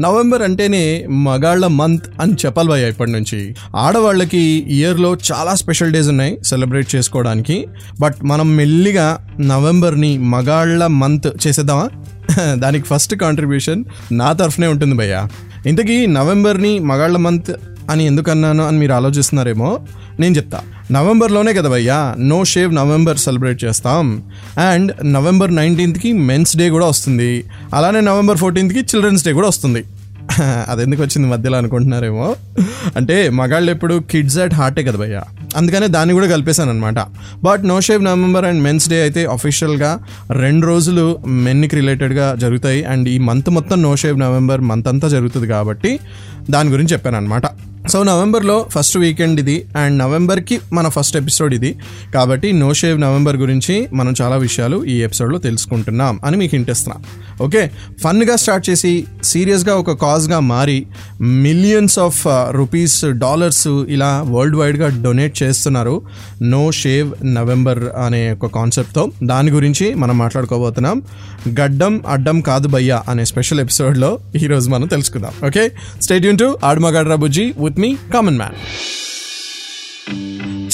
November అంటేనే మగాళ్ళ month అని చెప్పాలి భయ్యా ఇప్పటి నుంచి. ఆడవాళ్ళకి ఇయర్లో చాలా స్పెషల్ డేస్ ఉన్నాయి సెలబ్రేట్ చేసుకోవడానికి. బట్ మనం మెల్లిగా నవంబర్ని మగాళ్ళ మంత్ చేసేద్దామా? దానికి ఫస్ట్ కాంట్రిబ్యూషన్ నా తరఫునే ఉంటుంది భయ్యా. ఇంతకీ నవంబర్ని మగాళ్ళ మంత్ అని ఎందుకన్నాను అని మీరు ఆలోచిస్తున్నారేమో? నేను చెప్తా. నవంబర్లోనే కదా భయ్యా నో షేవ్ నవంబర్ సెలబ్రేట్ చేస్తాం. అండ్ నవంబర్ నైన్టీన్త్కి మెన్స్ డే కూడా వస్తుంది. అలానే నవంబర్ ఫోర్టీన్త్కి చిల్డ్రన్స్ డే కూడా వస్తుంది. అది ఎందుకు వచ్చింది మధ్యలో అనుకుంటున్నారేమో? అంటే మగాళ్ళు ఎప్పుడు కిడ్స్ అట్ హార్టే కదా భయ్యా. అందుకనే దాన్ని కూడా కలిపేశాను అనమాట but no shave November and men's day అయితే అఫీషియల్గా రెండు రోజులు మెన్కి రిలేటెడ్గా జరుగుతాయి. అండ్ ఈ మంత్ మొత్తం నో షేవ్ నవంబర్ మంత్ అంతా జరుగుతుంది కాబట్టి దాని గురించి చెప్పాను అనమాట సో నవంబర్లో ఫస్ట్ వీకెండ్ ఇది అండ్ నవంబర్కి మన ఫస్ట్ ఎపిసోడ్ ఇది. కాబట్టి నో షేవ్ నవంబర్ గురించి మనం చాలా విషయాలు ఈ ఎపిసోడ్లో తెలుసుకుంటున్నాం అని మీకు ఇంటిస్తున్నాం ఓకే? ఫన్గా స్టార్ట్ చేసి సీరియస్గా ఒక కాజ్గా మారి మిలియన్స్ ఆఫ్ రూపీస్ డాలర్స్ ఇలా వరల్డ్ వైడ్గా డొనేట్ చేస్తున్నారు నో షేవ్ నవంబర్ అనే ఒక కాన్సెప్ట్తో దాని గురించి మనం మాట్లాడుకోబోతున్నాం. గడ్డం అడ్డం కాదు భయ్యా అనే స్పెషల్ ఎపిసోడ్లో ఈరోజు మనం తెలుసుకుందాం. ఓకే? స్టేట్ యూన్ టు ఆడమగడ్రా బుజ్జి విత్ మీ కామన్ మ్యాన్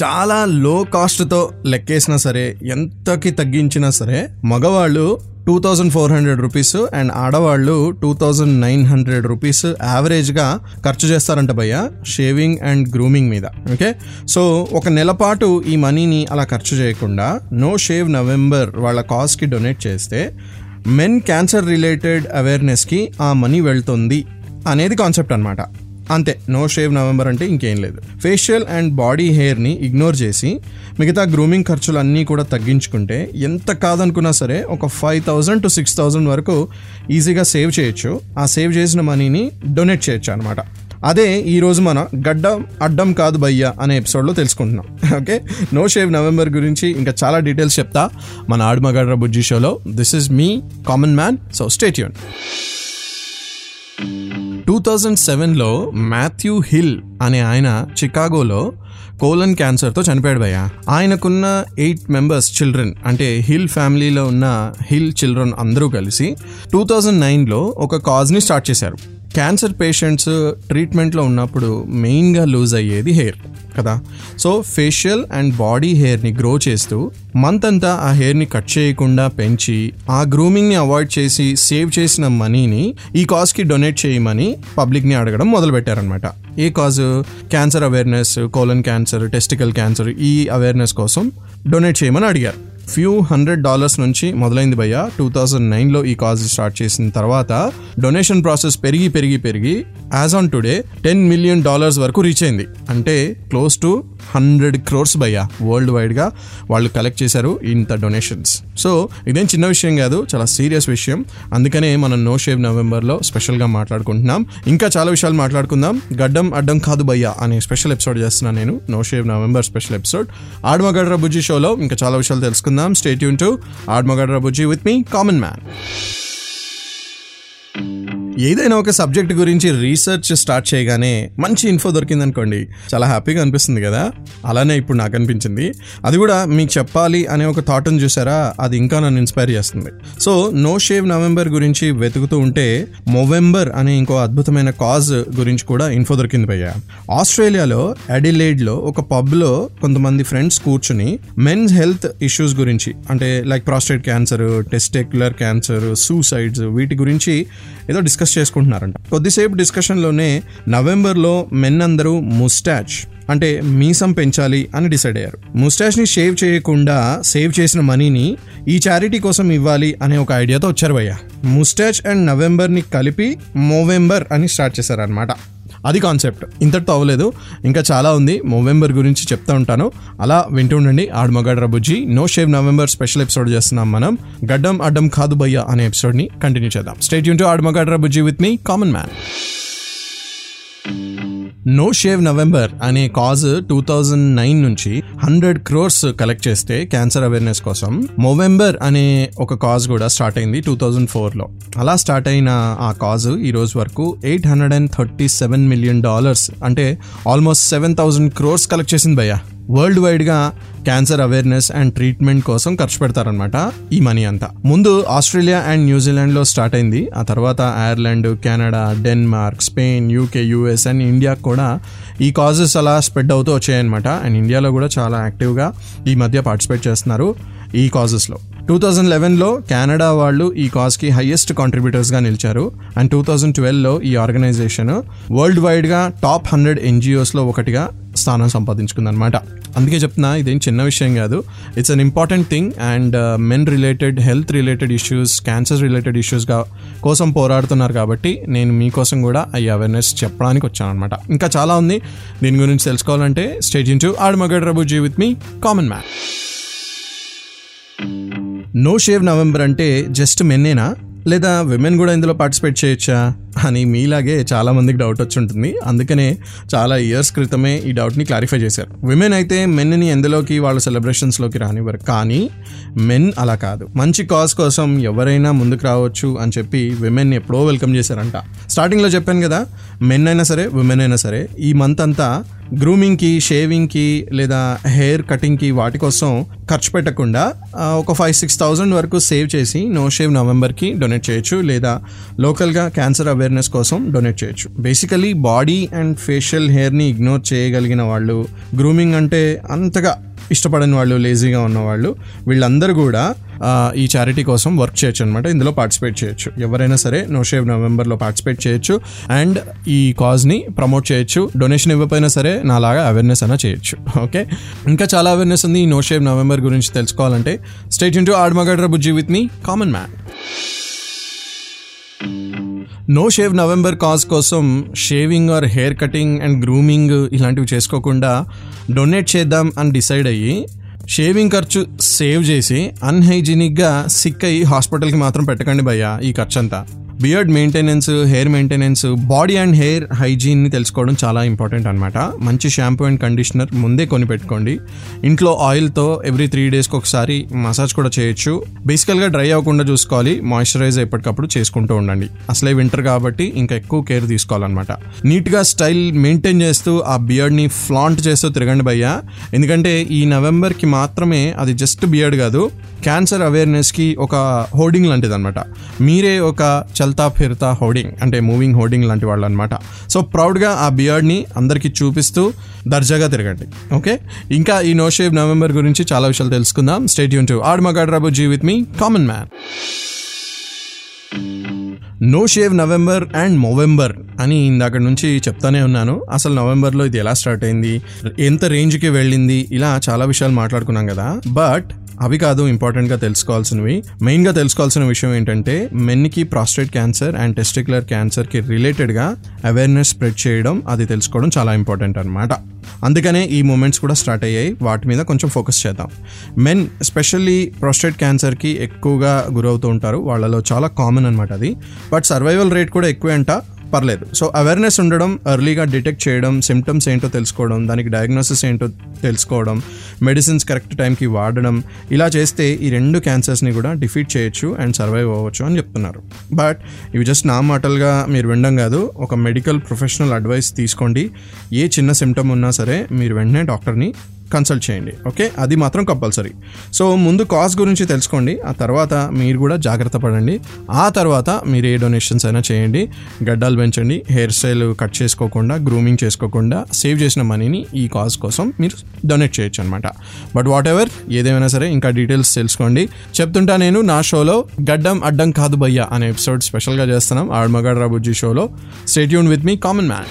చాలా లో కాస్ట్తో లెక్కేసినా సరే ఎంతకి తగ్గించినా సరే మగవాళ్ళు two thousand four hundred rupees and ఆడవాళ్ళు two thousand nine hundred rupees యావరేజ్గా ఖర్చు చేస్తారంట భయ్య షేవింగ్ అండ్ గ్రూమింగ్ మీద. ఓకే సో ఒక నెల పాటు ఈ మనీని అలా ఖర్చు చేయకుండా నో షేవ్ నవంబర్ వాళ్ళ కాస్ట్కి డొనేట్ చేస్తే మెన్ క్యాన్సర్ రిలేటెడ్ అవేర్నెస్కి ఆ మనీ వెళ్తుంది అనేది కాన్సెప్ట్ అనమాట అంతే నో షేవ్ నవంబర్ అంటే ఇంకేం లేదు. ఫేషియల్ అండ్ బాడీ హెయిర్ని ఇగ్నోర్ చేసి మిగతా గ్రూమింగ్ ఖర్చులు అన్నీ కూడా తగ్గించుకుంటే ఎంత కాదనుకున్నా సరే ఒక five thousand to six thousand వరకు ఈజీగా సేవ్ చేయొచ్చు. ఆ సేవ్ చేసిన మనీని డొనేట్ చేయొచ్చు అనమాట అదే ఈరోజు మన గడ్డం అడ్డం కాదు భయ్య అనే ఎపిసోడ్లో తెలుసుకుంటున్నాం. ఓకే నో షేవ్ నవంబర్ గురించి ఇంకా చాలా డీటెయిల్స్ చెప్తా. మన ఆడమగడ్ర బుజ్జి షోలో this is me common man so stay tuned two thousand సెవెన్లో మాథ్యూ హిల్ అనే ఆయన చికాగోలో కోలన్ క్యాన్సర్తో చనిపోయాడు భయ్య. ఆయనకున్న ఎయిట్ మెంబర్స్ చిల్డ్రన్ అంటే హిల్ ఫ్యామిలీలో ఉన్న హిల్ చిల్డ్రన్ అందరూ కలిసి టూ థౌజండ్ నైన్లో ఒక కాజ్ని స్టార్ట్ చేశారు. క్యాన్సర్ పేషెంట్స్ ట్రీట్మెంట్లో ఉన్నప్పుడు మెయిన్గా లూజ్ అయ్యేది హెయిర్ కదా? సో ఫేషియల్ అండ్ బాడీ హెయిర్ని గ్రో చేస్తూ మంత్ అంతా ఆ హెయిర్ని కట్ చేయకుండా పెంచి ఆ గ్రూమింగ్ని అవాయిడ్ చేసి సేవ్ చేసిన మనీని ఈ కాజ్కి డొనేట్ చేయమని పబ్లిక్ని అడగడం మొదలుపెట్టారనమాట ఏ cause? Cancer awareness colon cancer testicular cancer ఈ అవేర్నెస్ కోసం డొనేట్ చేయమని అడిగారు. ఫ్యూ హండ్రెడ్ డాలర్స్ నుంచి మొదలైంది భయ్య. టూ థౌజండ్ నైన్లో ఈ కాజ్ స్టార్ట్ చేసిన తర్వాత డొనేషన్ ప్రాసెస్ పెరిగి పెరిగి పెరిగి as on today ten million dollars వరకు రీచ్ అయింది. అంటే క్లోజ్ టు హండ్రెడ్ క్రోర్స్ భయ్య. వరల్డ్ వైడ్గా వాళ్ళు కలెక్ట్ చేశారు ఇంత డొనేషన్స్. సో ఇదేం చిన్న విషయం కాదు చాలా సీరియస్ విషయం. అందుకనే మనం నో షేవ్ నవంబర్లో స్పెషల్గా మాట్లాడుకుంటున్నాం. ఇంకా చాలా విషయాలు మాట్లాడుకుందాం. గడ్డం అడ్డం కాదు భయ్య అనే స్పెషల్ ఎపిసోడ్ చేస్తున్నాను నేను. No shave November special episode. ఆడమగడ్ర బుజ్జి షోలో ఇంకా చాలా విషయాలు తెలుసుకుందాం. Stay tuned to Art Buji with me, Common Man. ఏదైనా ఒక సబ్జెక్ట్ గురించి రీసెర్చ్ స్టార్ట్ చేయగానే మంచి ఇన్ఫో దొరికింది అనుకోండి చాలా హ్యాపీగా అనిపిస్తుంది కదా? అలానే ఇప్పుడు నాకు అనిపించింది. అది కూడా మీకు చెప్పాలి అనే ఒక థాట్ని చూసారా? అది ఇంకా నన్ను ఇన్స్పైర్ చేస్తుంది. సో నో షేవ్ నవంబర్ గురించి వెతుకుతూ ఉంటే మొవెంబర్ అనే ఇంకో అద్భుతమైన కాజ్ గురించి కూడా ఇన్ఫో దొరికింది భయ్య. ఆస్ట్రేలియాలో అడిలైడ్లో ఒక పబ్లో కొంతమంది ఫ్రెండ్స్ కూర్చుని మెన్స్ హెల్త్ ఇష్యూస్ గురించి అంటే like prostate cancer testicular cancer suicides వీటి గురించి ఏదో డిస్కస్ డిస్కస్ చేసుకుంటున్నారంట. కొద్దిసేపు డిస్కషన్లోనే నవంబర్లో మెన్ అందరూ ముస్టాచ్ అంటే మీసం పెంచాలి అని డిసైడ్ అయ్యారు. ముస్టాచ్ని షేవ్ చేయకుండా సేవ్ చేసిన మనీని ఈ చారిటీ కోసం ఇవ్వాలి అనే ఒక ఐడియాతో వచ్చారు భయ్య. ముస్టాచ్ అండ్ నవంబర్ని కలిపి మోవెంబర్ అని స్టార్ట్ చేశారనమాట అది కాన్సెప్ట్ ఇంతటితో అవ్వలేదు. ఇంకా చాలా ఉంది. నవంబర్ గురించి చెప్తా ఉంటాను. అలా వింటూ ఉండండి. ఆడమగాడ్ బుజ్జి. No shave November special episode చేస్తున్నాం మనం. గడ్డం అడ్డం కాదు భయ్య అనే ఎపిసోడ్ని కంటిన్యూ చేద్దాం. స్టేట్ యూన్ టు ఆడమగాడ్ రబుజీ with me common man no shave November అనే కాజ్ టూ థౌజండ్ నైన్ నుంచి హండ్రెడ్ క్రోర్స్ కలెక్ట్ చేస్తే క్యాన్సర్ అవేర్నెస్ కోసం మొవెంబర్ అనే ఒక కాజ్ కూడా స్టార్ట్ అయింది టూ థౌజండ్ ఫోర్లో అలా స్టార్ట్ అయిన ఆ కాజ్ ఈ రోజు వరకు eight hundred and thirty seven million dollars అంటే almost seven thousand crores collect చేసింది భయ్యా. వరల్డ్ వైడ్గా క్యాన్సర్ అవేర్నెస్ అండ్ ట్రీట్మెంట్ కోసం ఖర్చు పెడతారనమాట ఈ మనీ అంతా. ముందు ఆస్ట్రేలియా అండ్ న్యూజిలాండ్లో స్టార్ట్ అయింది. ఆ తర్వాత Ireland Canada Denmark Spain UK US and India కూడా ఈ కాజెస్ అలా స్ప్రెడ్ అవుతూ వచ్చాయన్నమాట. అండ్ ఇండియాలో కూడా చాలా యాక్టివ్గా ఈ మధ్య పార్టిసిపేట్ చేస్తున్నారు ఈ కాజెస్లో టూ థౌజండ్ లెవెన్లో కెనడా వాళ్ళు ఈ కాజ్కి హైయెస్ట్ కాంట్రిబ్యూటర్స్గా నిలిచారు. అండ్ టూ థౌజండ్ ట్వెల్వ్లో ఈ ఆర్గనైజేషన్ వరల్డ్ వైడ్గా టాప్ హండ్రెడ్ ఎన్జిఓస్లో ఒకటిగా స్థానం సంపాదించుకుందనమాట అందుకే చెప్తున్నా ఇదేం చిన్న విషయం కాదు. It's an important thing and men related health related issues cancer related ఇష్యూస్గా కోసం పోరాడుతున్నారు కాబట్టి నేను మీకోసం కూడా ఈ అవేర్నెస్ చెప్పడానికి వచ్చాను అనమాట ఇంకా చాలా ఉంది. దీని గురించి తెలుసుకోవాలంటే స్టేజ్ ఇంటూ ఆడమగడ్ రబుజీ with me common man no shave November అంటే జస్ట్ మెన్నేనా లేదా విమెన్ కూడా ఇందులో పార్టిసిపేట్ చేయొచ్చా? అని మీలాగే చాలా మందికి డౌట్ వచ్చి ఉంటుంది. అందుకనే చాలా ఇయర్స్ క్రితమే ఈ డౌట్ని క్లారిఫై చేశారు. విమెన్ అయితే మెన్ని ఎందులోకి వాళ్ళ సెలబ్రేషన్స్లోకి రానివ్వరు. కానీ మెన్ అలా కాదు. మంచి కాజ్ కోసం ఎవరైనా ముందుకు రావచ్చు అని చెప్పి విమెన్ ఎప్పుడో వెల్కమ్ చేశారంట. స్టార్టింగ్లో చెప్పాను కదా మెన్ అయినా సరే విమెన్ అయినా సరే ఈ మంత్ అంతా గ్రూమింగ్కి షేవింగ్కి లేదా హెయిర్ కటింగ్కి వాటి కోసం ఖర్చు పెట్టకుండా ఒక ఫైవ్ సిక్స్ థౌజండ్ వరకు సేవ్ చేసి నో షేవ్ నవంబర్కి డొనేట్ చేయొచ్చు లేదా లోకల్గా క్యాన్సర్ అవేర్నెస్ కోసం డొనేట్ చేయొచ్చు. బేసికలీ బాడీ అండ్ ఫేషియల్ హెయిర్ని ఇగ్నోర్ చేయగలిగిన వాళ్ళు గ్రూమింగ్ అంటే అంతగా ఇష్టపడని వాళ్ళు లేజీగా ఉన్నవాళ్ళు వీళ్ళందరూ కూడా ఈ చారిటీ కోసం వర్క్ చేయొచ్చు అనమాట ఇందులో పార్టిసిపేట్ చేయొచ్చు. ఎవరైనా సరే నో షేవ్ నవంబర్లో పార్టిసిపేట్ చేయొచ్చు. అండ్ ఈ కాజ్ని ప్రమోట్ చేయొచ్చు. డొనేషన్ ఇవ్వకపోయినా సరే నాలాగా అవేర్నెస్ అయినా చేయొచ్చు. ఓకే ఇంకా చాలా అవేర్నెస్ ఉంది ఈ నో షేవ్ నవంబర్ గురించి తెలుసుకోవాలంటే. State into ఆడమగడ్ర Bujji with me common man no shave November cause కోసం shaving or hair cutting and grooming ఇలాంటివి చేసుకోకుండా డొనేట్ చేద్దాం అని డిసైడ్ అయ్యి షేవింగ్ ఖర్చు సేవ్ చేసి అన్హైజీనిక్గా సిక్ అయ్యి హాస్పిటల్కి మాత్రం పెట్టకండి భయ్యా ఈ ఖర్చు అంతా beard maintenance hair maintenance body and hair హైజీన్ని తెలుసుకోవడం చాలా ఇంపార్టెంట్ అనమాట మంచి షాంపూ అండ్ కండిషనర్ ముందే కొని పెట్టుకోండి. ఇంట్లో ఆయిల్తో ఎవ్రీ త్రీ డేస్కి ఒకసారి మసాజ్ కూడా చేయొచ్చు. బేసికల్గా డ్రై అవ్వకుండా చూసుకోవాలి. మాయిశ్చరైజ్ ఎప్పటికప్పుడు చేసుకుంటూ ఉండండి. అసలే వింటర్ కాబట్టి ఇంకా ఎక్కువ కేర్ తీసుకోవాలన్నమాట. నీట్గా స్టైల్ మెయింటైన్ చేస్తూ ఆ బియర్డ్ని ఫ్లాంట్ చేస్తూ తిరగండి భయ్యా. ఎందుకంటే ఈ నవంబర్కి మాత్రమే అది జస్ట్ బియర్డ్ కాదు. క్యాన్సర్ అవేర్నెస్కి ఒక హోర్డింగ్ లాంటిది అనమాట మీరే ఒక చల్తా ఫిర్తా హోర్డింగ్ అంటే మూవింగ్ హోర్డింగ్ లాంటి వాళ్ళు అనమాట సో ప్రౌడ్గా ఆ బియర్డ్ని అందరికీ చూపిస్తూ దర్జాగా తిరగండి. ఓకే ఇంకా ఈ నో షేవ్ నవంబర్ గురించి చాలా విషయాలు తెలుసుకుందాం. స్టేట్ యూన్ టు ఆడ్ మగాడ్రాబు G with me common man no shave November and November అని ఇందాక నుంచి చెప్తానే ఉన్నాను. అసలు నవంబర్లో ఇది ఎలా స్టార్ట్ అయింది? ఎంత రేంజ్కి వెళ్ళింది? ఇలా చాలా విషయాలు మాట్లాడుకున్నాం కదా. బట్ అవి కాదు ఇంపార్టెంట్గా తెలుసుకోవాల్సినవి. మెయిన్గా తెలుసుకోవాల్సిన విషయం ఏంటంటే మెన్కి ప్రాస్టేట్ క్యాన్సర్ అండ్ టెస్టిక్యులర్ క్యాన్సర్కి రిలేటెడ్గా అవేర్నెస్ స్ప్రెడ్ చేయడం అది తెలుసుకోవడం చాలా ఇంపార్టెంట్ అనమాట అందుకనే ఈ మూమెంట్స్ కూడా స్టార్ట్ అయ్యాయి. వాటి మీద కొంచెం ఫోకస్ చేద్దాం. మెన్ స్పెషల్లీ ప్రాస్టేట్ క్యాన్సర్కి ఎక్కువగా గురవుతూ ఉంటారు. వాళ్ళలో చాలా కామన్ అనమాట అది. బట్ సర్వైవల్ రేట్ కూడా ఎక్కువే అంట. పర్లేదు. సో అవేర్నెస్ ఉండడం ఎర్లీగా డిటెక్ట్ చేయడం సిమ్టమ్స్ ఏంటో తెలుసుకోవడం దానికి డయాగ్నోసిస్ ఏంటో తెలుసుకోవడం మెడిసిన్స్ కరెక్ట్ టైంకి వాడడం ఇలా చేస్తే ఈ రెండు క్యాన్సర్స్ని కూడా డిఫీట్ చేయొచ్చు అండ్ సర్వైవ్ అవ్వచ్చు అని చెప్తున్నారు. బట్ ఇవి జస్ట్ నా మాటలుగా మీరు వినడం కాదు. ఒక మెడికల్ ప్రొఫెషనల్ అడ్వైస్ తీసుకోండి. ఏ చిన్న సిమ్టమ్ ఉన్నా సరే మీరు వెంటనే డాక్టర్ని కన్సల్ట్ చేయండి ఓకే? అది మాత్రం కంపల్సరీ. సో ముందు కాస్ట్ గురించి తెలుసుకోండి ఆ తర్వాత మీరు కూడా జాగ్రత్త పడండి ఆ తర్వాత మీరు ఏ డొనేషన్స్ అయినా చేయండి గడ్డాలు పెంచండి హెయిర్ స్టైల్ కట్ చేసుకోకుండా గ్రూమింగ్ చేసుకోకుండా సేవ్ చేసిన మనీని ఈ కాజ్ కోసం మీరు డొనేట్ చేయొచ్చు అనమాట బట్ వాట్ ఎవర్ ఏదేమైనా సరే ఇంకా డీటెయిల్స్ తెలుసుకోండి. చెప్తుంటా నేను నా షోలో గడ్డం అడ్డం కాదు భయ్య అనే ఎపిసోడ్ స్పెషల్గా చేస్తున్నాం ఆడమగాడ్ రాబుజ్జి షోలో. Stay tuned with me common man.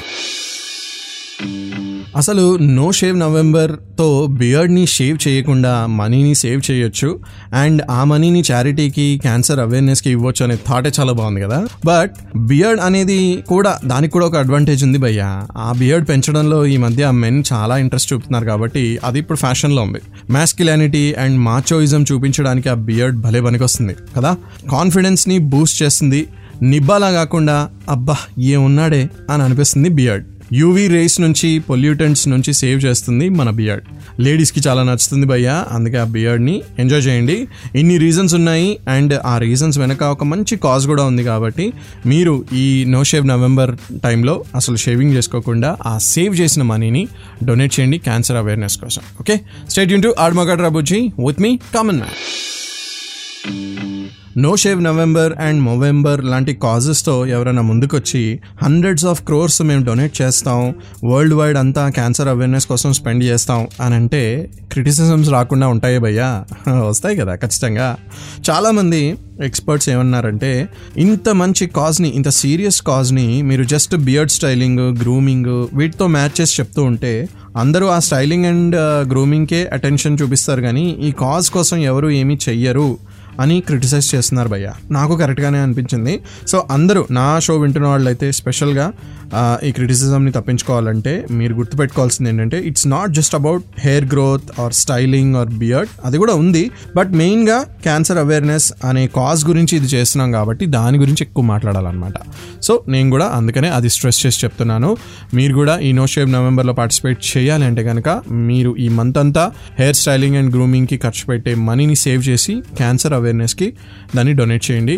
అసలు నో షేవ్ నవంబర్తో బియర్డ్ని షేవ్ చేయకుండా మనీని సేవ్ చేయొచ్చు. అండ్ ఆ మనీని చారిటీకి క్యాన్సర్ అవేర్నెస్కి ఇవ్వచ్చు అనే థాటే చాలా బాగుంది కదా. బట్ బియర్డ్ అనేది కూడా దానికి కూడా ఒక అడ్వాంటేజ్ ఉంది భయ్య. ఆ బియర్డ్ పెంచడంలో ఈ మధ్య మెన్ చాలా ఇంట్రెస్ట్ చూపుతున్నారు కాబట్టి అది ఇప్పుడు ఫ్యాషన్లో ఉంది. మ్యాస్కిలానిటీ అండ్ మాచోయిజం చూపించడానికి ఆ బియర్డ్ భలే పనికొస్తుంది కదా. కాన్ఫిడెన్స్ని బూస్ట్ చేస్తుంది. నిబ్బాలా కాకుండా అబ్బా ఏమున్నాడే అని అనిపిస్తుంది బియర్డ్ యూవీ రేస్ నుంచి పొల్యూటెంట్స్ నుంచి సేవ్ చేస్తుంది మన బియర్డ్. లేడీస్కి చాలా నచ్చుతుంది భయ్య అందుకే ఆ బియర్డ్ని ఎంజాయ్ చేయండి. ఇన్ని రీజన్స్ ఉన్నాయి అండ్ ఆ రీజన్స్ వెనక ఒక మంచి కాజ్ కూడా ఉంది కాబట్టి మీరు ఈ నో షేవ్ నవంబర్ టైంలో అసలు షేవింగ్ చేసుకోకుండా ఆ సేవ్ చేసిన మనీని డొనేట్ చేయండి క్యాన్సర్ అవేర్నెస్ కోసం. ఓకే? స్టేట్ యూన్ టు ఆడ్మగడ్ రాబుజీ with me common man. No shave November and Movember లాంటి కాజెస్తో ఎవరైనా ముందుకొచ్చి హండ్రెడ్స్ ఆఫ్ క్రోర్స్ మేము డొనేట్ చేస్తాం. వరల్డ్ వైడ్ అంతా క్యాన్సర్ అవేర్నెస్ కోసం స్పెండ్ చేస్తాం. అని అంటే క్రిటిసిజమ్స్ రాకుండా ఉంటాయి భయ్యా. వస్తాయి కదా ఖచ్చితంగా. చాలామంది ఎక్స్పర్ట్స్ ఏమన్నారంటే ఇంత మంచి కాజ్ని ఇంత సీరియస్ కాజ్ని మీరు జస్ట్ బియర్డ్ స్టైలింగ్ గ్రూమింగ్ వీటితో మ్యాచ్ చేసి చెప్తూ ఉంటే అందరూ ఆ స్టైలింగ్ అండ్ గ్రూమింగ్కే అటెన్షన్ చూపిస్తారు కానీ ఈ కాజ్ కోసం ఎవరు ఏమీ చెయ్యరు. అని క్రిటిసైజ్ చేస్తున్నారు భయ్య. నాకు కరెక్ట్గానే అనిపించింది. సో అందరూ నా షో వింటున్న వాళ్ళు అయితే స్పెషల్గా ఈ క్రిటిసిజంని తప్పించుకోవాలంటే మీరు గుర్తుపెట్టుకోవాల్సింది ఏంటంటే it's not just about hair growth or styling or beard అది కూడా ఉంది. బట్ మెయిన్గా క్యాన్సర్ అవేర్నెస్ అనే కాజ్ గురించి ఇది చేస్తున్నాం కాబట్టి దాని గురించి ఎక్కువ మాట్లాడాలన్నమాట. సో నేను కూడా అందుకనే అది స్ట్రెస్ చేసి చెప్తున్నాను. మీరు కూడా ఈ నో షేప్ నవంబర్లో పార్టిసిపేట్ చేయాలి అంటే కనుక మీరు ఈ మంత్ అంతా హెయిర్ స్టైలింగ్ అండ్ గ్రూమింగ్కి ఖర్చు పెట్టే మనీని సేవ్ చేసి క్యాన్సర్ అవేర్నెస్కి దాన్ని డొనేట్ చేయండి.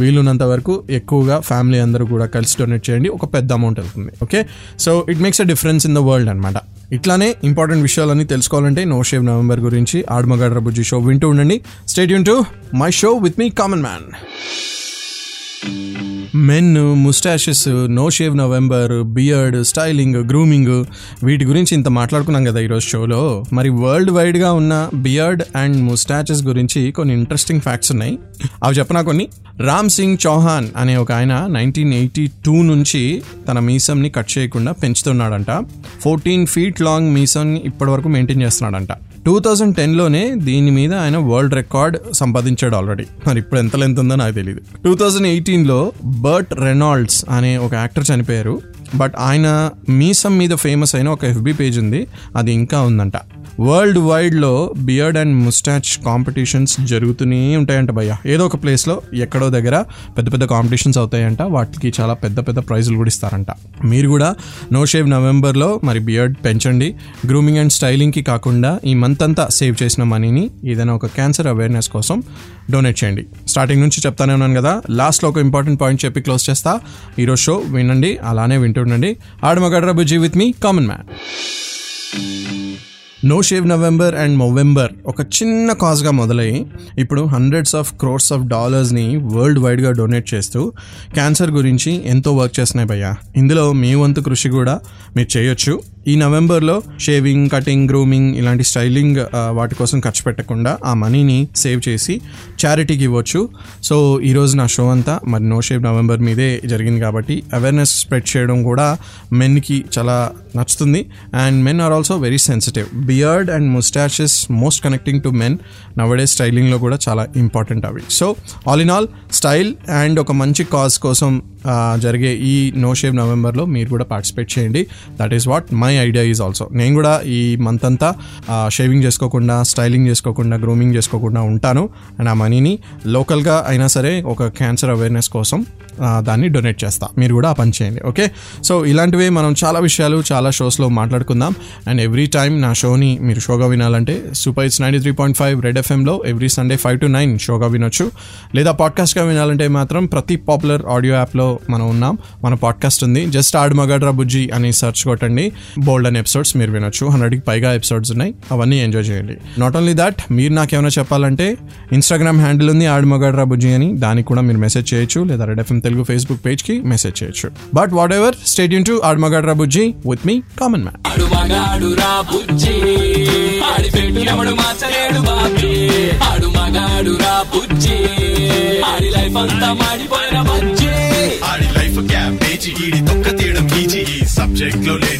వీలున్నంత వరకు ఎక్కువగా ఫ్యామిలీ అందరూ కూడా కలిసి డొనేట్ చేయండి. ఒక పెద్ద అమౌంట్ వెళ్తుంది okay so it makes a difference in the world అనమాట ఇట్లానే ఇంపార్టెంట్ విషయాలన్నీ తెలుసుకోవాలంటే నో షేవ్ నవంబర్ గురించి ఆడమగడ్ర బుజ్జి షో వింటూ ఉండండి. Stay Yoon to my show with me common man men mustaches no shave November beard styling grooming వీటి గురించి ఇంత మాట్లాడుకున్నాం కదా ఈరోజు షోలో. మరి వరల్డ్ వైడ్గా ఉన్న బియర్డ్ అండ్ ముస్టాచెస్ గురించి కొన్ని ఇంట్రెస్టింగ్ ఫ్యాక్ట్స్ ఉన్నాయి. అవి చెప్పనా కొన్ని? రామ్ సింగ్ చౌహాన్ అనే ఒక ఆయన నైన్టీన్ ఎయిటీ టూ నుంచి తన మీసంని కట్ చేయకుండా పెంచుతున్నాడంట. ఫోర్టీన్ ఫీట్ లాంగ్ మీసంని ఇప్పటివరకు మెయింటైన్ చేస్తున్నాడంట. టూ థౌజండ్ టెన్లోనే దీని మీద ఆయన వరల్డ్ రికార్డ్ సంపాదించాడు ఆల్రెడీ. మరి ఇప్పుడు ఎంత లెంత్ ఉందో నాకు తెలియదు టూ థౌజండ్ ఎయిటీన్లో బర్ట్ రెనాల్డ్స్ అనే ఒక యాక్టర్ చనిపోయారు. బట్ ఆయన మీసం మీద ఫేమస్ అయిన ఒక ఎఫ్బి పేజ్ ఉంది. అది ఇంకా ఉందంట. వరల్డ్ వైడ్లో బియర్డ్ అండ్ ముస్టాచ్ కాంపిటీషన్స్ జరుగుతూనే ఉంటాయంట భయ్య. ఏదో ఒక ప్లేస్లో ఎక్కడో దగ్గర పెద్ద పెద్ద కాంపిటీషన్స్ అవుతాయంట. వాటికి చాలా పెద్ద పెద్ద ప్రైజులు కూడా ఇస్తారంట. మీరు కూడా నో షేవ్ నవంబర్లో మరి బియర్డ్ పెంచండి. గ్రూమింగ్ అండ్ స్టైలింగ్కి కాకుండా ఈ మంత్ అంతా సేవ్ చేసిన మనీని ఏదైనా ఒక క్యాన్సర్ అవేర్నెస్ కోసం డొనేట్ చేయండి. స్టార్టింగ్ నుంచి చెప్తానే ఉన్నాను కదా. లాస్ట్లో ఒక ఇంపార్టెంట్ పాయింట్ చెప్పి క్లోజ్ చేస్తా. ఈరోజు షో వినండి అలానే వింటుండండి. ఆడమగడ్రబుజీ with me common man no shave November and Movember ఒక చిన్న కాజ్గా మొదలై ఇప్పుడు హండ్రెడ్స్ ఆఫ్ క్రోర్స్ ఆఫ్ డాలర్స్ని వరల్డ్ వైడ్గా డొనేట్ చేస్తూ క్యాన్సర్ గురించి ఎంతో వర్క్ చేస్తున్నాయి భయ్యా. ఇందులో మీ వంతు కృషి కూడా మీరు చేయొచ్చు. ఈ నవంబర్లో షేవింగ్ కటింగ్ గ్రూమింగ్ ఇలాంటి స్టైలింగ్ వాటి కోసం ఖర్చు పెట్టకుండా ఆ మనీని సేవ్ చేసి చారిటీకి ఇవ్వచ్చు. సో ఈరోజు నా షో అంతా మరి నో షేవ్ నవంబర్ మీదే జరిగింది కాబట్టి అవేర్నెస్ స్ప్రెడ్ చేయడం కూడా మెన్కి చాలా నచ్చుతుంది. And men are also very sensitive. Beard and mustaches most connecting to men. Nowadays స్టైలింగ్లో కూడా చాలా ఇంపార్టెంట్ అవి. So all in all style and ఒక మంచి కాజ్ కోసం జరిగే ఈ నో షేవ్ నవంబర్లో మీరు కూడా పార్టిసిపేట్ చేయండి. That is what my idea is also నేను కూడా ఈ మంత్ అంతా షేవింగ్ చేసుకోకుండా స్టైలింగ్ చేసుకోకుండా గ్రూమింగ్ చేసుకోకుండా ఉంటాను. అండ్ ఆ మనీని లోకల్గా అయినా సరే ఒక క్యాన్సర్ అవేర్నెస్ కోసం దాన్ని డొనేట్ చేస్తా. మీరు కూడా ఆ పని చేయండి ఓకే సో ఇలాంటివే మనం చాలా విషయాలు చాలా షోస్లో మాట్లాడుకుందాం. అండ్ ఎవ్రీ టైం నా షోని మీరు షోగా వినాలంటే super it's ninety three point five red ఎఫ్ఎంలో every Sunday five to nine షోగా వినొచ్చు. లేదా పాడ్కాస్ట్గా వినాలంటే మాత్రం ప్రతి పాపులర్ ఆడియో యాప్లో మనం ఉన్నాం. మన పాడ్కాస్ట్ ఉంది. జస్ట్ ఆడు మగాడ్రా బుజ్జి అని సెర్చ్ కొట్టండి. బోల్డ్ అనే ఎపిసోడ్స్ మీరు వినొచ్చు. హండ్రెడ్కి పైగా ఎపిసోడ్స్ ఉన్నాయి. అవన్నీ ఎంజాయ్ చేయండి. నాట్ ఓన్లీ దట్ మీరు నాకేమైనా చెప్పాలంటే ఇన్స్టాగ్రామ్ హ్యాండిల్ ఉంది ఆడమగడ్రా బుజ్జి అని. దానికి కూడా మీరు మెసేజ్ చేయొచ్చు. లేదా రెడ్ ఎఫ్ఎం తెలుగు ఫేస్బుక్ పేజ్కి మెసేజ్ చేయొచ్చు. But whatever stay tuned to ఆడు బుజ్జి విత్ మీ కామన్ మ్యాన్ ఆడు మగాడు